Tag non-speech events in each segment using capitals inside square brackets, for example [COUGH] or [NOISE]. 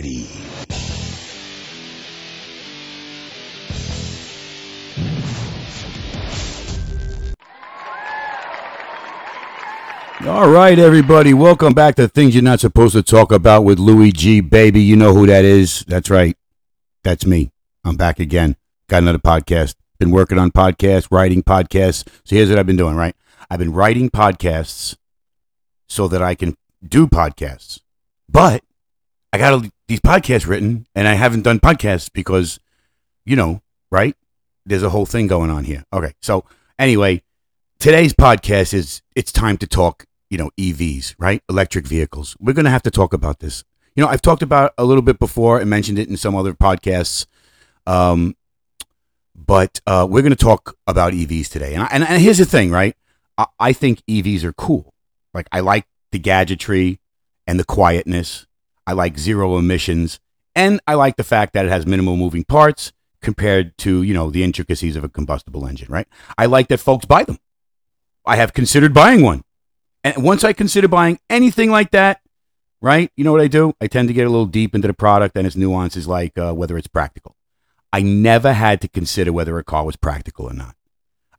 ready. All right, everybody, welcome back to Things You're Not Supposed to Talk About with Louis G. Baby, you know who that is. That's right. That's me. I'm back again. Got another podcast. Been working on podcasts, writing podcasts. So here's what I've been doing, right? I've been writing podcasts so that I can do podcasts. But I got these podcasts written and I haven't done podcasts because, you know, right? There's a whole thing going on here. Okay. So anyway, today's podcast is it's time to talk, you know, EVs, right? Electric vehicles. We're going to have to talk about this. You know, I've talked about a little bit before and mentioned it in some other podcasts. Um, but uh, we're going to talk about EVs today. And, I, and, and here's the thing, right? I, I think EVs are cool. Like, I like the gadgetry and the quietness. I like zero emissions. And I like the fact that it has minimal moving parts compared to, you know, the intricacies of a combustible engine, right? I like that folks buy them. I have considered buying one. And once I consider buying anything like that, right? You know what I do? I tend to get a little deep into the product and its nuances, like uh, whether it's practical. I never had to consider whether a car was practical or not.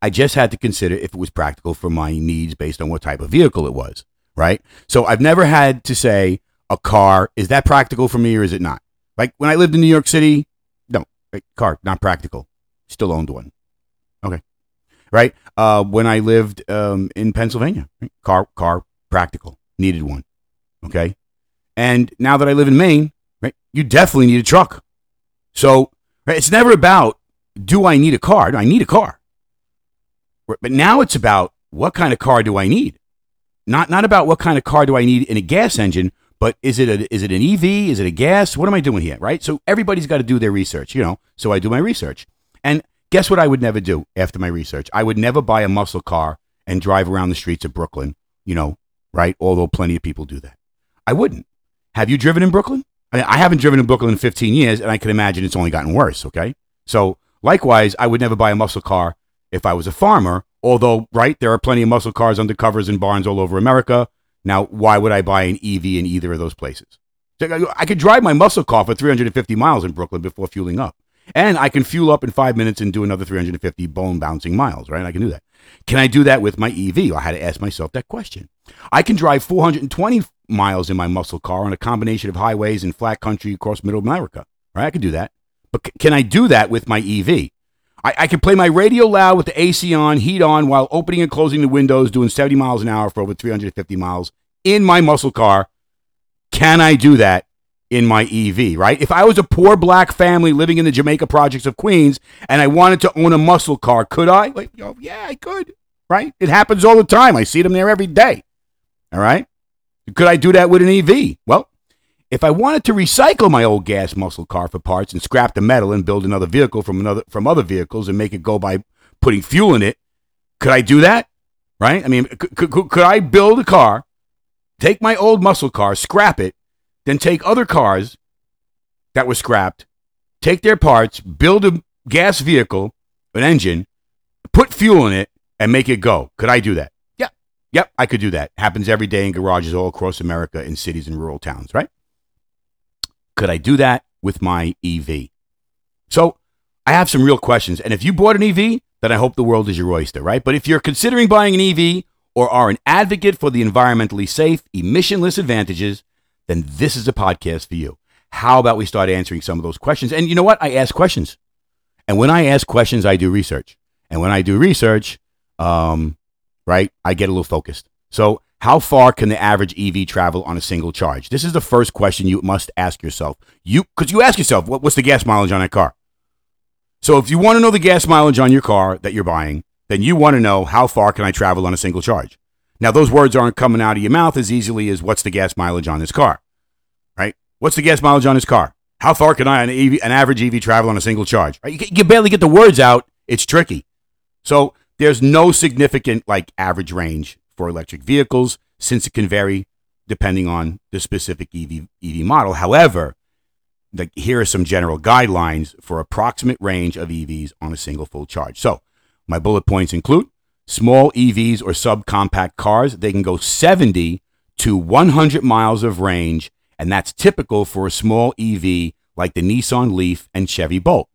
I just had to consider if it was practical for my needs based on what type of vehicle it was, right? So I've never had to say a car, is that practical for me or is it not? Like when I lived in New York City, no, car, not practical. Still owned one. Okay. Right? Uh, when I lived um, in Pennsylvania, car, car, practical, needed one. Okay. And now that I live in Maine, right, you definitely need a truck. So right, it's never about do I need a car? Do I need a car. But now it's about what kind of car do I need? Not not about what kind of car do I need in a gas engine, but is it a, is it an EV? Is it a gas? What am I doing here? Right. So everybody's got to do their research, you know. So I do my research, and guess what? I would never do after my research. I would never buy a muscle car and drive around the streets of Brooklyn, you know, right? Although plenty of people do that. I wouldn't. Have you driven in Brooklyn? I, mean, I haven't driven in Brooklyn in 15 years, and I can imagine it's only gotten worse. Okay. So likewise, I would never buy a muscle car if I was a farmer. Although, right, there are plenty of muscle cars under covers in barns all over America. Now, why would I buy an EV in either of those places? I could drive my muscle car for 350 miles in Brooklyn before fueling up. And I can fuel up in five minutes and do another 350 bone bouncing miles, right? I can do that. Can I do that with my EV? I had to ask myself that question. I can drive 420 miles in my muscle car on a combination of highways and flat country across middle America, right? I can do that. But c- can I do that with my EV? I, I can play my radio loud with the AC on, heat on, while opening and closing the windows, doing 70 miles an hour for over 350 miles in my muscle car. Can I do that in my EV, right? If I was a poor black family living in the Jamaica projects of Queens and I wanted to own a muscle car, could I? Like, yeah, I could, right? It happens all the time. I see them there every day. All right. Could I do that with an EV? Well, if I wanted to recycle my old gas muscle car for parts and scrap the metal and build another vehicle from another from other vehicles and make it go by putting fuel in it, could I do that? Right? I mean, could, could, could I build a car, take my old muscle car, scrap it, then take other cars that were scrapped, take their parts, build a gas vehicle, an engine, put fuel in it, and make it go? Could I do that? Yeah. Yep, I could do that. Happens every day in garages all across America in cities and rural towns, right? Could I do that with my EV? So I have some real questions. And if you bought an EV, then I hope the world is your oyster, right? But if you're considering buying an EV or are an advocate for the environmentally safe, emissionless advantages, then this is a podcast for you. How about we start answering some of those questions? And you know what? I ask questions. And when I ask questions, I do research. And when I do research, um, right, I get a little focused. So how far can the average EV travel on a single charge? This is the first question you must ask yourself. You because you ask yourself, what, what's the gas mileage on that car? So if you want to know the gas mileage on your car that you're buying, then you want to know how far can I travel on a single charge. Now those words aren't coming out of your mouth as easily as what's the gas mileage on this car, right? What's the gas mileage on this car? How far can I an, EV, an average EV travel on a single charge? Right? You, you barely get the words out. It's tricky. So there's no significant like average range for electric vehicles since it can vary depending on the specific EV, EV model. However, the, here are some general guidelines for approximate range of EVs on a single full charge. So, my bullet points include small EVs or subcompact cars. They can go 70 to 100 miles of range and that's typical for a small EV like the Nissan Leaf and Chevy Bolt.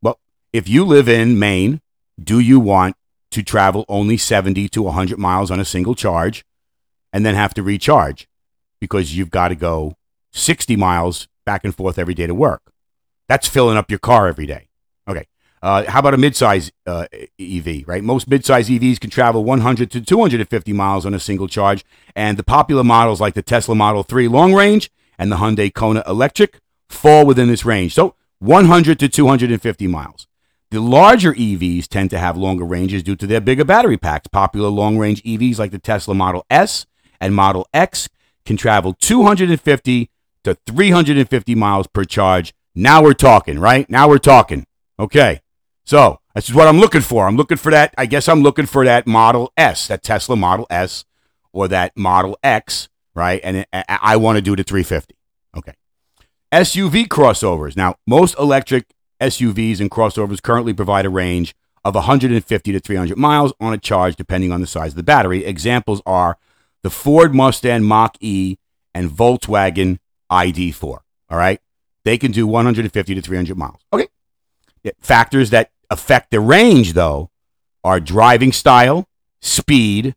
Well, if you live in Maine, do you want to travel only 70 to 100 miles on a single charge and then have to recharge because you've got to go 60 miles back and forth every day to work? That's filling up your car every day. Okay. Uh, how about a midsize uh, EV, right? Most midsize EVs can travel 100 to 250 miles on a single charge, and the popular models like the Tesla Model 3 long range and the Hyundai Kona electric fall within this range. So 100 to 250 miles. The larger EVs tend to have longer ranges due to their bigger battery packs. Popular long range EVs like the Tesla Model S and Model X can travel 250 to 350 miles per charge. Now we're talking, right? Now we're talking. Okay. So this is what I'm looking for. I'm looking for that. I guess I'm looking for that Model S, that Tesla Model S, or that Model X, right? And I, I want to do the 350. Okay. SUV crossovers. Now, most electric SUVs and crossovers currently provide a range of 150 to 300 miles on a charge, depending on the size of the battery. Examples are the Ford Mustang Mach E and Volkswagen ID4. All right. They can do 150 to 300 miles. Okay. Factors that affect the range, though, are driving style, speed,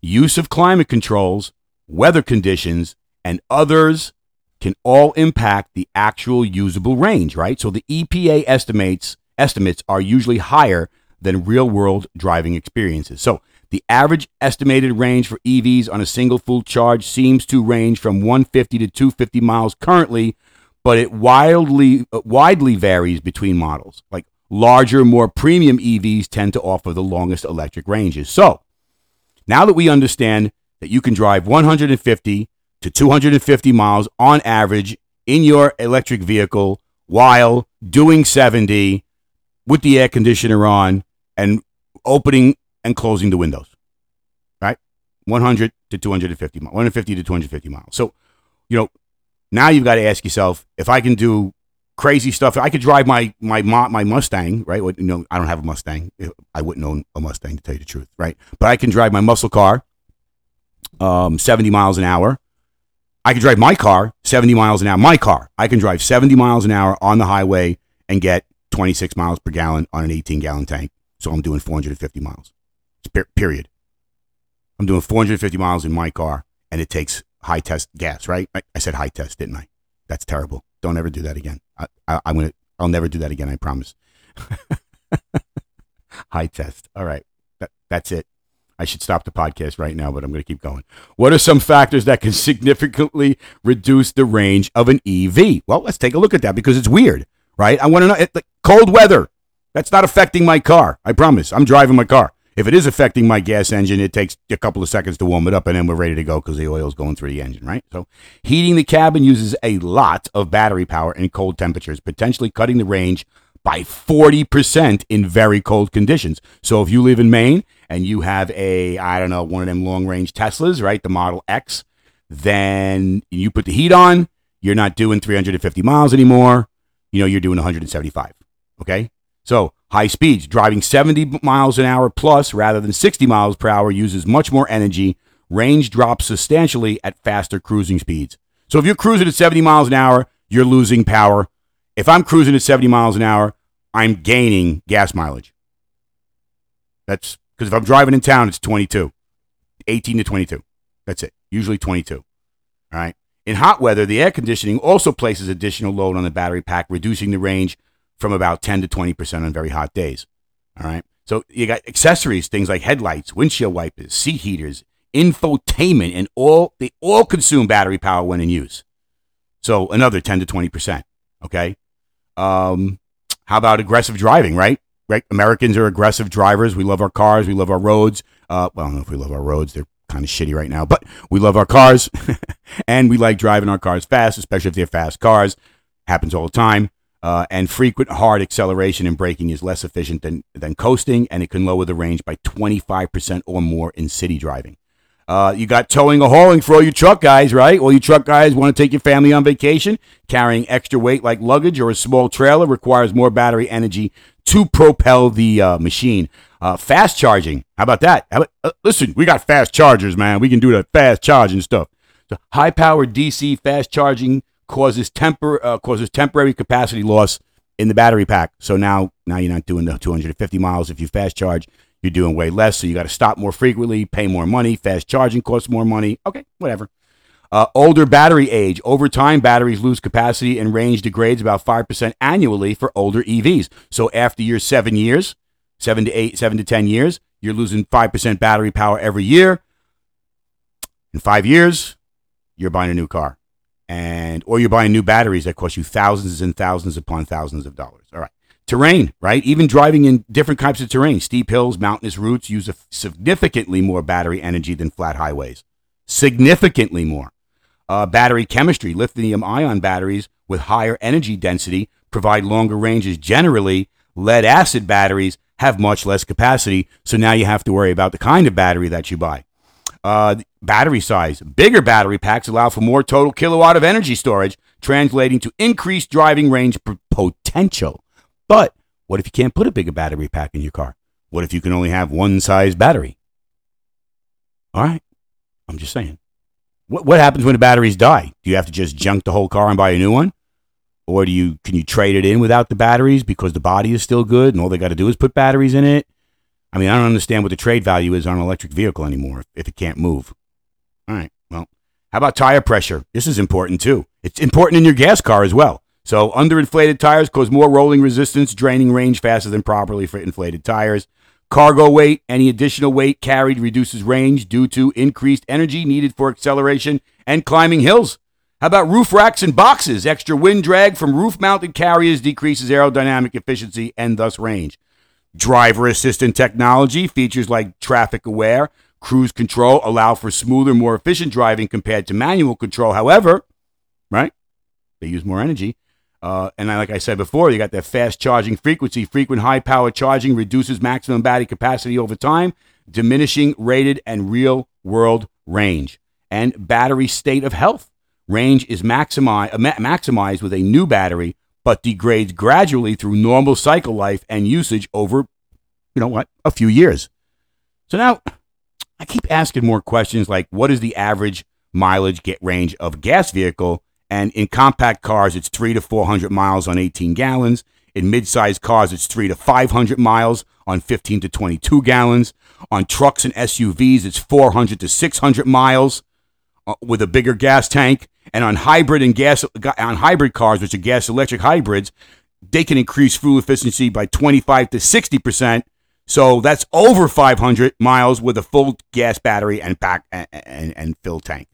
use of climate controls, weather conditions, and others can all impact the actual usable range, right? So the EPA estimates estimates are usually higher than real-world driving experiences. So the average estimated range for EVs on a single full charge seems to range from 150 to 250 miles currently, but it wildly uh, widely varies between models. Like larger, more premium EVs tend to offer the longest electric ranges. So, now that we understand that you can drive 150 to 250 miles on average in your electric vehicle while doing 70 with the air conditioner on and opening and closing the windows. Right? 100 to 250 miles, 150 to 250 miles. So, you know, now you've got to ask yourself if I can do crazy stuff. I could drive my my my Mustang, right? You know, I don't have a Mustang. I wouldn't own a Mustang to tell you the truth, right? But I can drive my muscle car, um, 70 miles an hour. I can drive my car 70 miles an hour. My car, I can drive 70 miles an hour on the highway and get 26 miles per gallon on an 18 gallon tank. So I'm doing 450 miles. Period. I'm doing 450 miles in my car, and it takes high test gas, right? I, said high test, didn't I? That's terrible. Don't ever do that again. I, I, I'm gonna. I'll never do that again. I promise. [LAUGHS] high test. All right. That, that's it. I should stop the podcast right now, but I'm going to keep going. What are some factors that can significantly reduce the range of an EV? Well, let's take a look at that because it's weird, right? I want to know it, like, cold weather. That's not affecting my car. I promise. I'm driving my car. If it is affecting my gas engine, it takes a couple of seconds to warm it up and then we're ready to go because the oil's going through the engine, right? So, heating the cabin uses a lot of battery power in cold temperatures, potentially cutting the range by 40% in very cold conditions. So, if you live in Maine and you have a, I don't know, one of them long range Teslas, right? The Model X, then you put the heat on, you're not doing 350 miles anymore. You know, you're doing 175. Okay. So, High speeds, driving 70 miles an hour plus rather than 60 miles per hour uses much more energy. Range drops substantially at faster cruising speeds. So if you're cruising at 70 miles an hour, you're losing power. If I'm cruising at 70 miles an hour, I'm gaining gas mileage. That's because if I'm driving in town, it's 22, 18 to 22. That's it. Usually 22. All right. In hot weather, the air conditioning also places additional load on the battery pack, reducing the range from about 10 to 20% on very hot days. All right. So you got accessories, things like headlights, windshield wipers, seat heaters, infotainment, and all they all consume battery power when in use. So another 10 to 20%. Okay. Um, how about aggressive driving, right? Right. Americans are aggressive drivers. We love our cars. We love our roads. Uh, well, I don't know if we love our roads. They're kind of shitty right now, but we love our cars [LAUGHS] and we like driving our cars fast, especially if they're fast cars. Happens all the time. Uh, and frequent hard acceleration and braking is less efficient than, than coasting, and it can lower the range by 25% or more in city driving. Uh, you got towing or hauling for all you truck guys, right? All you truck guys want to take your family on vacation. Carrying extra weight like luggage or a small trailer requires more battery energy to propel the uh, machine. Uh, fast charging, how about that? How about, uh, listen, we got fast chargers, man. We can do the fast charging stuff. So high power DC fast charging causes temper uh, causes temporary capacity loss in the battery pack. So now now you're not doing the 250 miles if you fast charge. You're doing way less, so you got to stop more frequently, pay more money. Fast charging costs more money. Okay, whatever. Uh, older battery age. Over time, batteries lose capacity and range degrades about 5% annually for older EVs. So after your seven years, seven to eight, seven to 10 years, you're losing 5% battery power every year. In five years, you're buying a new car. And or you're buying new batteries that cost you thousands and thousands upon thousands of dollars. All right. Terrain, right? Even driving in different types of terrain, steep hills, mountainous routes use significantly more battery energy than flat highways. Significantly more. Uh, battery chemistry, lithium ion batteries with higher energy density provide longer ranges. Generally, lead acid batteries have much less capacity, so now you have to worry about the kind of battery that you buy. Uh, battery size. Bigger battery packs allow for more total kilowatt of energy storage, translating to increased driving range potential. But what if you can't put a bigger battery pack in your car? What if you can only have one size battery? All right. I'm just saying. What, what happens when the batteries die? Do you have to just junk the whole car and buy a new one? Or do you can you trade it in without the batteries because the body is still good and all they got to do is put batteries in it? I mean, I don't understand what the trade value is on an electric vehicle anymore if if it can't move. All right. Well, how about tire pressure? This is important too. It's important in your gas car as well. So, underinflated tires cause more rolling resistance, draining range faster than properly inflated tires. Cargo weight, any additional weight carried reduces range due to increased energy needed for acceleration and climbing hills. How about roof racks and boxes? Extra wind drag from roof mounted carriers decreases aerodynamic efficiency and thus range. Driver assistant technology, features like traffic aware, cruise control allow for smoother, more efficient driving compared to manual control. However, right, they use more energy. Uh, and like I said before, you got that fast charging frequency. Frequent high power charging reduces maximum battery capacity over time, diminishing rated and real world range and battery state of health. Range is maximi- ma- maximized with a new battery but degrades gradually through normal cycle life and usage over, you know what, a few years. So now I keep asking more questions like what is the average mileage get range of gas vehicle? And in compact cars, it's three to 400 miles on 18 gallons. In mid-sized cars, it's three to 500 miles on 15 to 22 gallons. On trucks and SUVs, it's 400 to 600 miles uh, with a bigger gas tank. And on hybrid and gas on hybrid cars, which are gas electric hybrids, they can increase fuel efficiency by 25 to 60 percent. So that's over 500 miles with a full gas battery and pack and, and, and fill tank.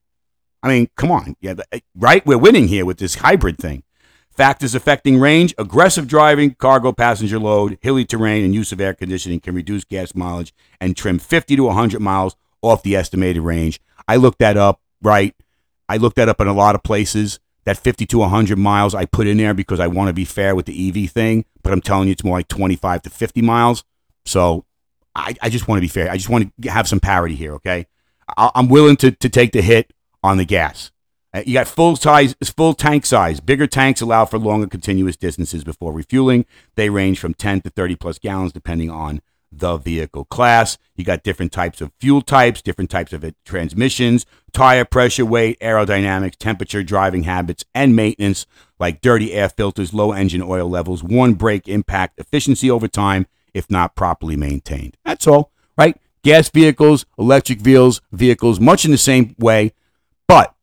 I mean, come on, yeah, eh, right? We're winning here with this hybrid thing. Factors affecting range: aggressive driving, cargo passenger load, hilly terrain, and use of air conditioning can reduce gas mileage and trim 50 to 100 miles off the estimated range. I looked that up. Right, I looked that up in a lot of places. That 50 to 100 miles I put in there because I want to be fair with the EV thing, but I'm telling you it's more like 25 to 50 miles. So I, I just want to be fair. I just want to have some parity here, okay? I, I'm willing to, to take the hit on the gas. Uh, you got full size, full tank size. Bigger tanks allow for longer continuous distances before refueling. They range from 10 to 30 plus gallons depending on the vehicle class. You got different types of fuel types, different types of transmissions, tire pressure, weight, aerodynamics, temperature, driving habits, and maintenance, like dirty air filters, low engine oil levels, one brake impact, efficiency over time, if not properly maintained. That's all, right? Gas vehicles, electric vehicles, vehicles, much in the same way, but,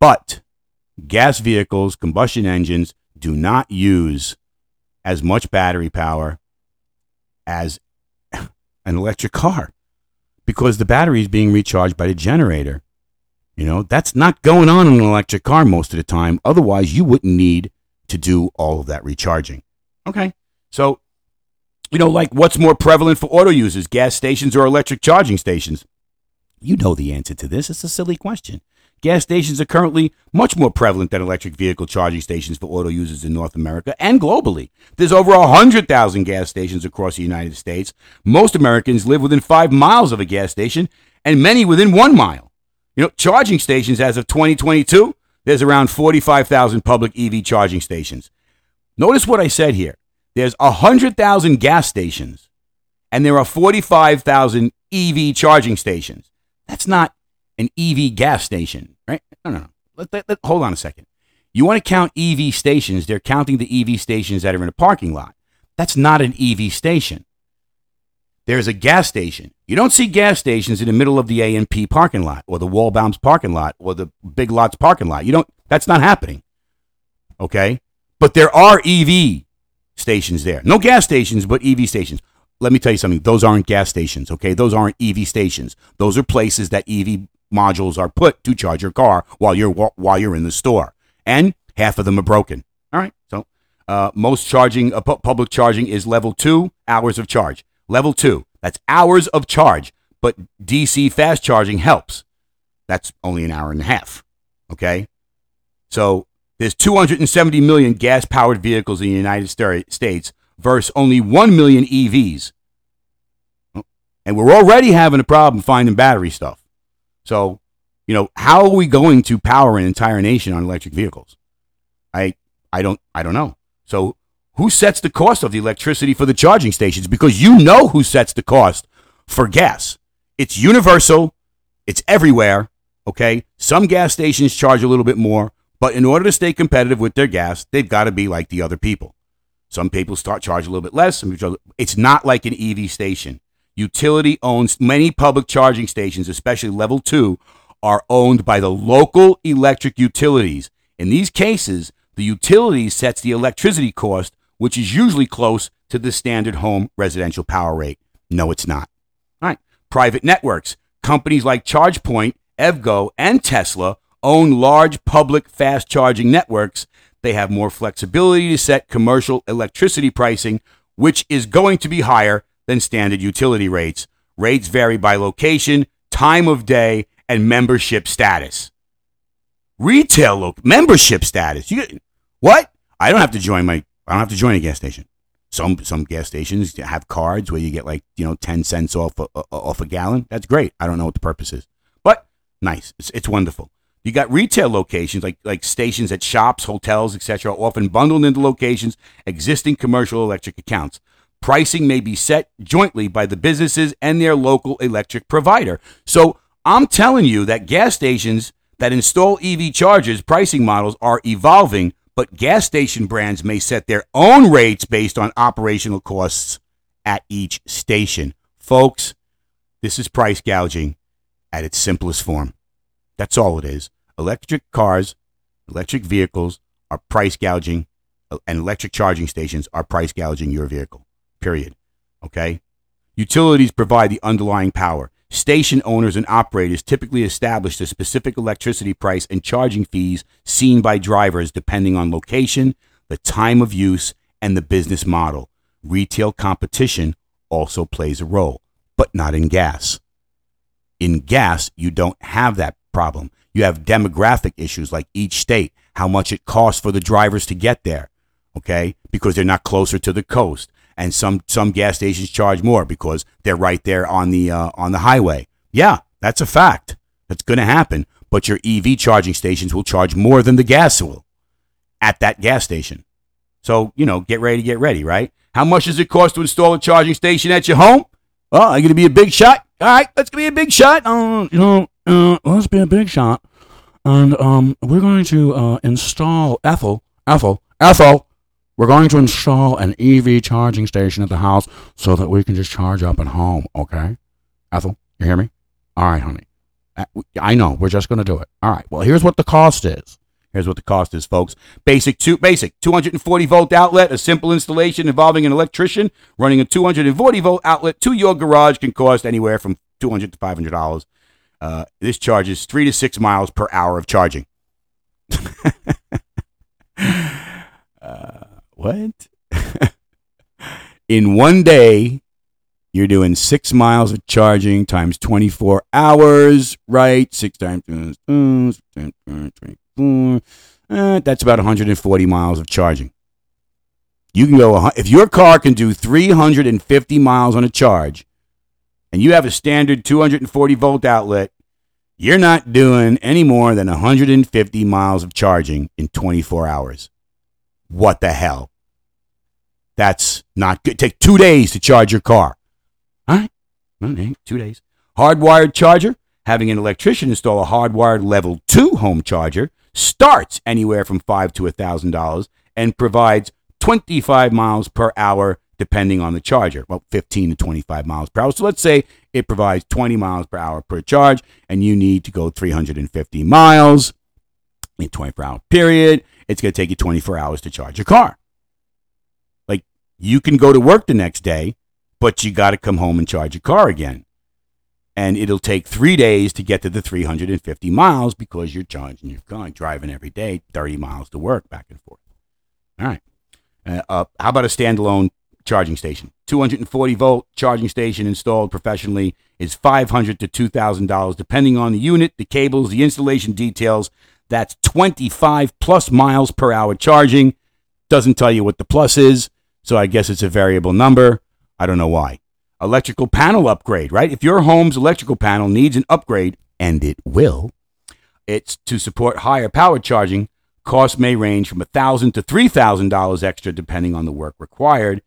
but, gas vehicles, combustion engines do not use as much battery power as [LAUGHS] an electric car because the battery is being recharged by the generator. You know, that's not going on in an electric car most of the time. Otherwise, you wouldn't need to do all of that recharging. Okay. So, you know, like what's more prevalent for auto users, gas stations or electric charging stations? You know the answer to this. It's a silly question. Gas stations are currently much more prevalent than electric vehicle charging stations for auto users in North America and globally. There's over 100,000 gas stations across the United States. Most Americans live within five miles of a gas station, and many within one mile. You know, charging stations as of 2022, there's around 45,000 public EV charging stations. Notice what I said here. There's 100,000 gas stations, and there are 45,000 EV charging stations. That's not an EV gas station, right? No, no, no. Let, let, let, hold on a second. You want to count EV stations? They're counting the EV stations that are in a parking lot. That's not an EV station. There's a gas station. You don't see gas stations in the middle of the A&P parking lot or the Waldbaum's parking lot or the Big Lots parking lot. You don't. That's not happening. Okay, but there are EV stations there. No gas stations, but EV stations. Let me tell you something. Those aren't gas stations. Okay, those aren't EV stations. Those are places that EV modules are put to charge your car while you're while you're in the store, and half of them are broken. All right, so uh, most charging, uh, public charging is level two, hours of charge. Level two, that's hours of charge, but DC fast charging helps. That's only an hour and a half. Okay, so there's 270 million gas powered vehicles in the United States versus only 1 million EVs. And we're already having a problem finding battery stuff. So, you know, how are we going to power an entire nation on electric vehicles? I I don't I don't know. So, who sets the cost of the electricity for the charging stations because you know who sets the cost for gas. It's universal. It's everywhere, okay? Some gas stations charge a little bit more, but in order to stay competitive with their gas, they've got to be like the other people. Some people start charging a little bit less. It's not like an EV station. Utility owns many public charging stations, especially level two, are owned by the local electric utilities. In these cases, the utility sets the electricity cost, which is usually close to the standard home residential power rate. No, it's not. All right. Private networks. Companies like ChargePoint, EVgo, and Tesla own large public fast charging networks, they have more flexibility to set commercial electricity pricing, which is going to be higher than standard utility rates. Rates vary by location, time of day, and membership status. Retail lo- membership status. You what? I don't have to join my. I don't have to join a gas station. Some some gas stations have cards where you get like you know ten cents off a, off a gallon. That's great. I don't know what the purpose is, but nice. It's, it's wonderful. You got retail locations like like stations at shops, hotels, etc., often bundled into locations existing commercial electric accounts. Pricing may be set jointly by the businesses and their local electric provider. So I'm telling you that gas stations that install EV chargers pricing models are evolving, but gas station brands may set their own rates based on operational costs at each station. Folks, this is price gouging at its simplest form. That's all it is. Electric cars, electric vehicles are price gouging, uh, and electric charging stations are price gouging your vehicle. Period. Okay? Utilities provide the underlying power. Station owners and operators typically establish the specific electricity price and charging fees seen by drivers depending on location, the time of use, and the business model. Retail competition also plays a role, but not in gas. In gas, you don't have that problem. You have demographic issues like each state, how much it costs for the drivers to get there, okay? Because they're not closer to the coast. And some some gas stations charge more because they're right there on the uh, on the highway. Yeah, that's a fact. That's going to happen. But your EV charging stations will charge more than the gas will at that gas station. So you know, get ready get ready, right? How much does it cost to install a charging station at your home? Oh, I'm going to be a big shot. All right, let's be a big shot. Uh, you know, uh, let's be a big shot. And um, we're going to uh, install Ethel, Ethel, Ethel. We're going to install an EV charging station at the house so that we can just charge up at home. Okay, Ethel, you hear me? All right, honey. Uh, I know. We're just going to do it. All right. Well, here's what the cost is. Here's what the cost is, folks. Basic two basic 240 volt outlet, a simple installation involving an electrician running a 240 volt outlet to your garage can cost anywhere from 200 to 500 dollars. Uh, this charges three to six miles per hour of charging. [LAUGHS] uh, what? [LAUGHS] In one day, you're doing six miles of charging times 24 hours, right? Six times, uh, that's about 140 miles of charging. You can go, if your car can do 350 miles on a charge, and you have a standard 240 volt outlet, you're not doing any more than 150 miles of charging in 24 hours. What the hell? That's not good. Take two days to charge your car. All right. Two days. Hardwired charger having an electrician install a hardwired level 2 home charger starts anywhere from 5 to a $1,000 and provides 25 miles per hour depending on the charger. Well, 15 to 25 miles per hour. So let's say it provides 20 miles per hour per charge and you need to go 350 miles in 24 hour period. It's going to take you 24 hours to charge your car. Like you can go to work the next day, but you got to come home and charge your car again. And it'll take three days to get to the 350 miles because you're charging your car, driving every day 30 miles to work back and forth. All right. Uh, uh, how about a standalone charging station? 240 volt charging station installed professionally is 500 to 2000 dollars depending on the unit, the cables, the installation details. That's 25 plus miles per hour charging. Doesn't tell you what the plus is, so I guess it's a variable number. I don't know why. Electrical panel upgrade, right? If your home's electrical panel needs an upgrade, and it will, it's to support higher power charging. Costs may range from 1,000 to $3,000 extra depending on the work required.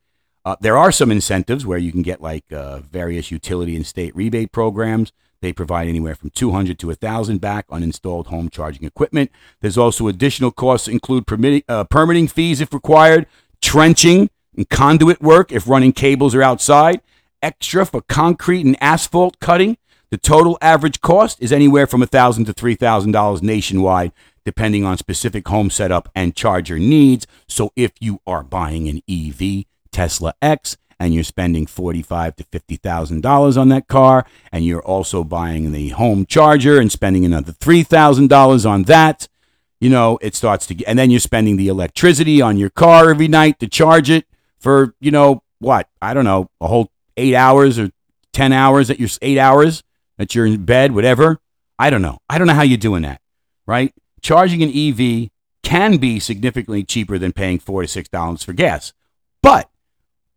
Uh, there are some incentives where you can get like uh, various utility and state rebate programs. They provide anywhere from 200 to 1000 back on installed home charging equipment. There's also additional costs include permitting, uh, permitting fees if required, trenching and conduit work if running cables are outside, extra for concrete and asphalt cutting. The total average cost is anywhere from 1,000 to $3,000 nationwide, depending on specific home setup and charger needs. So if you are buying an EV, Tesla X, and you're spending forty-five to fifty thousand dollars on that car, and you're also buying the home charger and spending another three thousand dollars on that, you know, it starts to get, and then you're spending the electricity on your car every night to charge it for, you know, what I don't know, a whole eight hours or ten hours that you're eight hours that you're in bed, whatever. I don't know. I don't know how you're doing that, right? Charging an EV can be significantly cheaper than paying four to six dollars for gas, but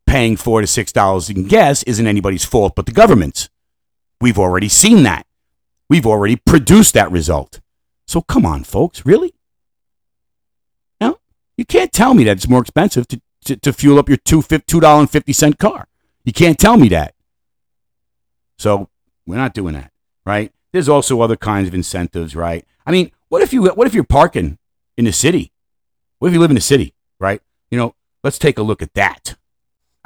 paying four to six dollars in gas isn't anybody's fault but the government's. We've already seen that. We've already produced that result. So come on, folks, really? Now, you can't tell me that it's more expensive to, to, to fuel up your two dollar and fifty cent car. You can't tell me that. So we're not doing that, right? There's also other kinds of incentives, right? I mean, what if you what if you're parking in the city? What if you live in the city, right? You know, let's take a look at that.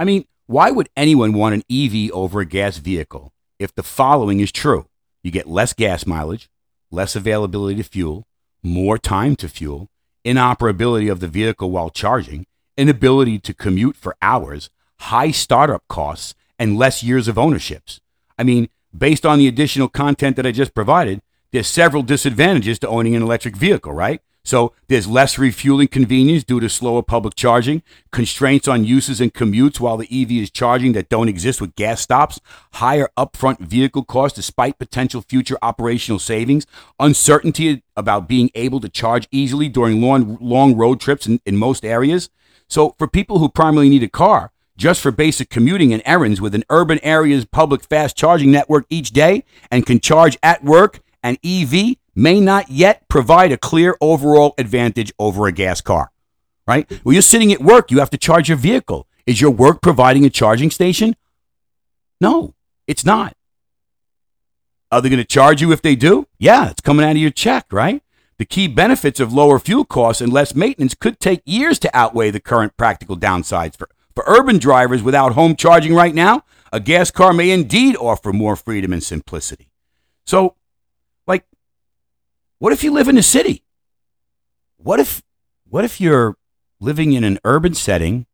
I mean, why would anyone want an EV over a gas vehicle if the following is true? You get less gas mileage, less availability to fuel, more time to fuel, inoperability of the vehicle while charging, inability to commute for hours, high startup costs, and less years of ownerships. I mean, based on the additional content that I just provided, there's several disadvantages to owning an electric vehicle, right? So there's less refueling convenience due to slower public charging, constraints on uses and commutes while the EV is charging that don't exist with gas stops, higher upfront vehicle costs despite potential future operational savings, uncertainty about being able to charge easily during long, long road trips in, in most areas. So for people who primarily need a car, just for basic commuting and errands with an urban area's public fast charging network each day and can charge at work, an EV may not yet provide a clear overall advantage over a gas car, right? When you're sitting at work, you have to charge your vehicle. Is your work providing a charging station? No, it's not. Are they going to charge you if they do? Yeah, it's coming out of your check, right? The key benefits of lower fuel costs and less maintenance could take years to outweigh the current practical downsides. For, for urban drivers without home charging right now, a gas car may indeed offer more freedom and simplicity. So, like, what if you live in a city? What if what if you're living in an urban setting?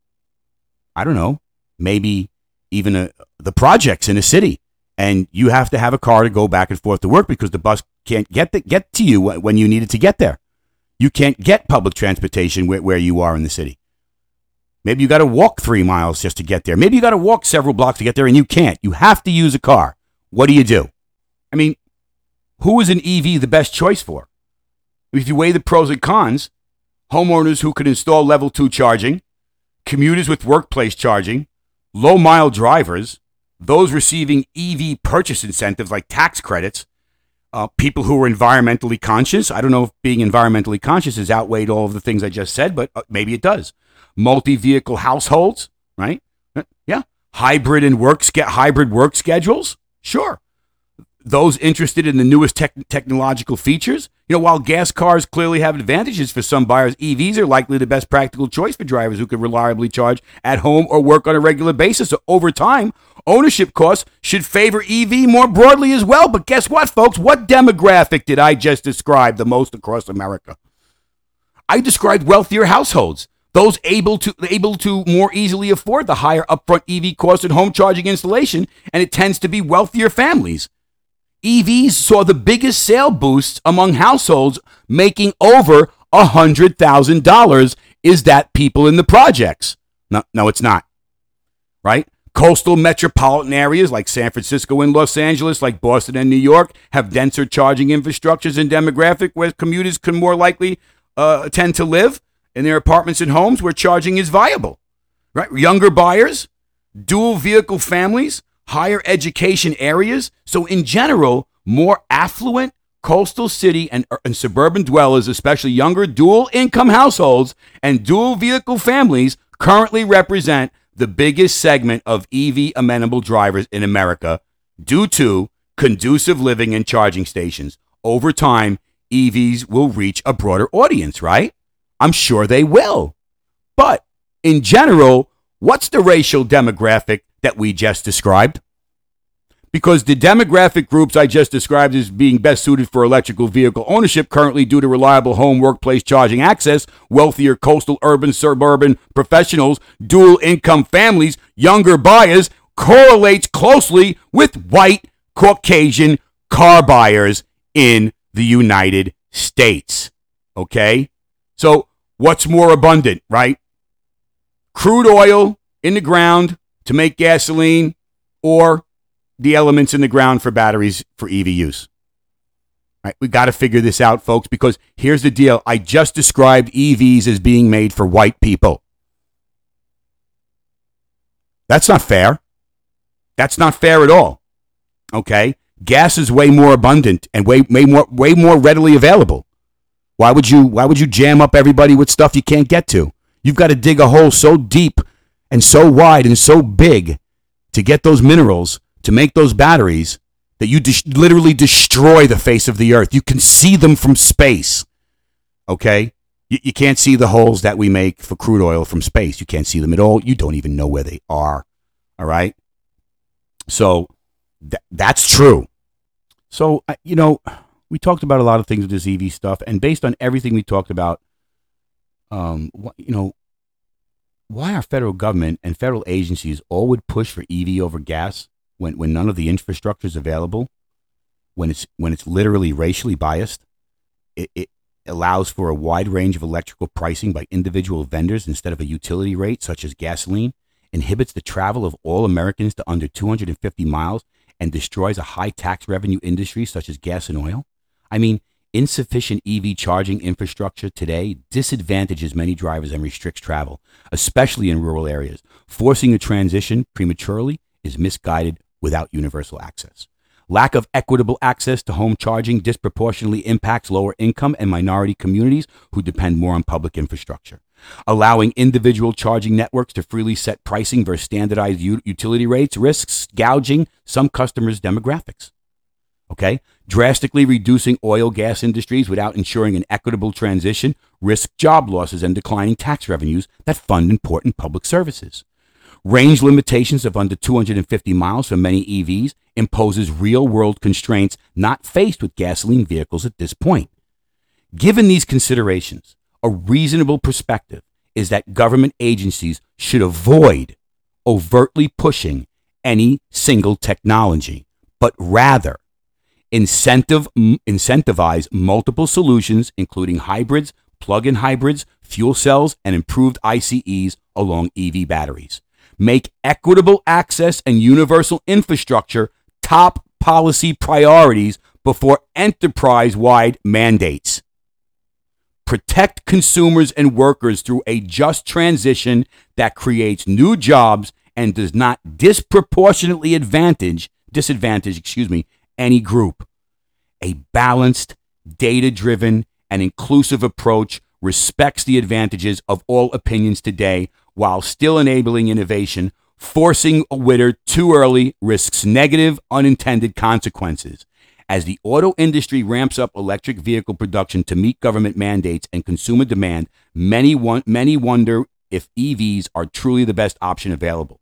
I don't know, maybe even a, the projects in a city, and you have to have a car to go back and forth to work because the bus can't get the, get to you when you needed to get there. You can't get public transportation where, where you are in the city. Maybe you got to walk three miles just to get there. Maybe you got to walk several blocks to get there, and you can't. You have to use a car. What do you do? I mean, who is an EV the best choice for? If you weigh the pros and cons, homeowners who could install level two charging, commuters with workplace charging, low mile drivers, those receiving EV purchase incentives like tax credits, uh, people who are environmentally conscious. I don't know if being environmentally conscious has outweighed all of the things I just said, but uh, maybe it does. Multi vehicle households, right? Uh, yeah. Hybrid and work ske- hybrid work schedules, sure those interested in the newest tech technological features. You know, while gas cars clearly have advantages for some buyers, EVs are likely the best practical choice for drivers who can reliably charge at home or work on a regular basis. So over time, ownership costs should favor EV more broadly as well. But guess what, folks? What demographic did I just describe the most across America? I described wealthier households those able to able to more easily afford the higher upfront EV cost and home charging installation, and it tends to be wealthier families. EVs saw the biggest sale boosts among households making over $100,000 is that people in the projects. No, no, it's not. Right? Coastal metropolitan areas like San Francisco and Los Angeles, like Boston and New York, have denser charging infrastructures and demographic where commuters can more likely uh, tend to live in their apartments and homes where charging is viable. Right? Younger buyers, dual vehicle families, higher education areas. So, in general, more affluent coastal city and, and suburban dwellers, especially younger dual income households and dual vehicle families, currently represent the biggest segment of EV amenable drivers in America due to conducive living and charging stations. Over time, EVs will reach a broader audience, right? I'm sure they will. But in general, what's the racial demographic that we just described? Because the demographic groups I just described as being best suited for electrical vehicle ownership currently due to reliable home workplace charging access, wealthier coastal urban suburban professionals, dual income families, younger buyers correlates closely with white Caucasian car buyers in the United States. Okay? So, what's more abundant, right? Crude oil in the ground to make gasoline or the elements in the ground for batteries for EV use. Right, we got to figure this out, folks, because here's the deal. I just described EVs as being made for white people. That's not fair. That's not fair at all. Okay? Gas is way more abundant and way, way more way more readily available. Why would you why would you jam up everybody with stuff you can't get to? You've got to dig a hole so deep and so wide and so big to get those minerals to make those batteries that you de- literally destroy the face of the earth. You can see them from space. Okay? You, you can't see the holes that we make for crude oil from space. You can't see them at all. You don't even know where they are. All right? So th- that's true. So, you know, we talked about a lot of things with this EV stuff, and based on everything we talked about, um, you know, why our federal government and federal agencies all would push for EV over gas when, when none of the infrastructure is available, when it's when it's literally racially biased, it, it allows for a wide range of electrical pricing by individual vendors instead of a utility rate such as gasoline, inhibits the travel of all Americans to under 250 miles, and destroys a high tax revenue industry such as gas and oil. I mean, insufficient EV charging infrastructure today disadvantages many drivers and restricts travel, especially in rural areas. Forcing a transition prematurely is misguided without universal access. Lack of equitable access to home charging disproportionately impacts lower income and minority communities who depend more on public infrastructure. Allowing individual charging networks to freely set pricing versus standardized utility rates risks gouging some customers' demographics okay? Drastically reducing oil gas industries without ensuring an equitable transition risks job losses and declining tax revenues that fund important public services. Range limitations of under 250 miles for many EVs imposes real world constraints not faced with gasoline vehicles at this point. Given these considerations, a reasonable perspective is that government agencies should avoid overtly pushing any single technology, but rather incentive, incentivize multiple solutions, including hybrids, plug in hybrids, fuel cells, and improved ICEs along EV batteries. Make equitable access and universal infrastructure top policy priorities before enterprise wide mandates. Protect consumers and workers through a just transition that creates new jobs and does not disproportionately advantage disadvantage, excuse me, any group. A balanced, data driven, and inclusive approach respects the advantages of all opinions today while still enabling innovation. Forcing a winner too early risks negative, unintended consequences. As the auto industry ramps up electric vehicle production to meet government mandates and consumer demand, many, won- many wonder if EVs are truly the best option available.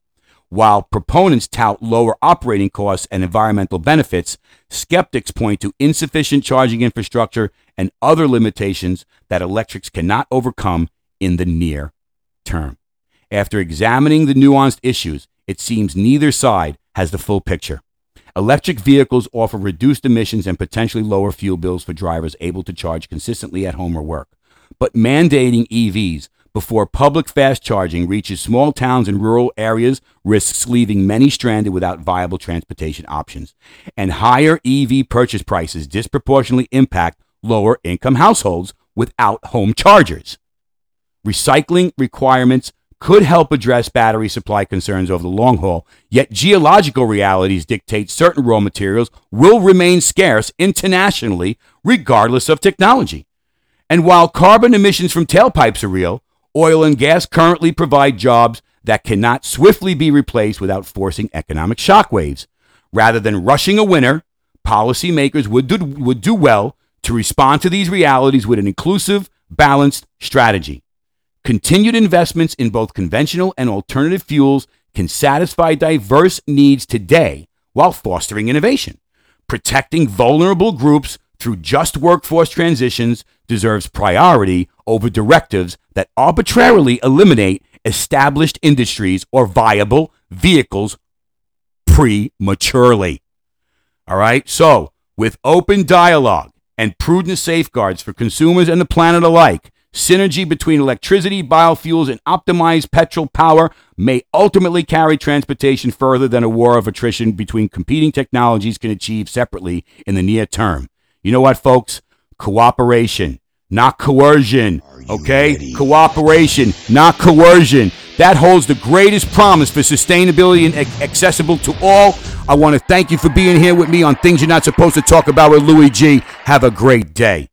While proponents tout lower operating costs and environmental benefits, skeptics point to insufficient charging infrastructure and other limitations that electrics cannot overcome in the near term. After examining the nuanced issues, it seems neither side has the full picture. Electric vehicles offer reduced emissions and potentially lower fuel bills for drivers able to charge consistently at home or work. But mandating EVs before public fast charging reaches small towns and rural areas risks leaving many stranded without viable transportation options. And higher EV purchase prices disproportionately impact lower income households without home chargers. Recycling requirements could help address battery supply concerns over the long haul, yet geological realities dictate certain raw materials will remain scarce internationally regardless of technology. And while carbon emissions from tailpipes are real, oil and gas currently provide jobs that cannot swiftly be replaced without forcing economic shockwaves. Rather than rushing a winner, policymakers would do, would do well to respond to these realities with an inclusive, balanced strategy. Continued investments in both conventional and alternative fuels can satisfy diverse needs today while fostering innovation. Protecting vulnerable groups through just workforce transitions deserves priority over directives that arbitrarily eliminate established industries or viable vehicles prematurely. All right, so with open dialogue and prudent safeguards for consumers and the planet alike, Synergy between electricity, biofuels, and optimized petrol power may ultimately carry transportation further than a war of attrition between competing technologies can achieve separately in the near term. You know what, folks? Cooperation, not coercion. Okay? Ready? Cooperation, not coercion. That holds the greatest promise for sustainability and accessible to all. I want to thank you for being here with me on Things You're Not Supposed to Talk About with Louis G. Have a great day.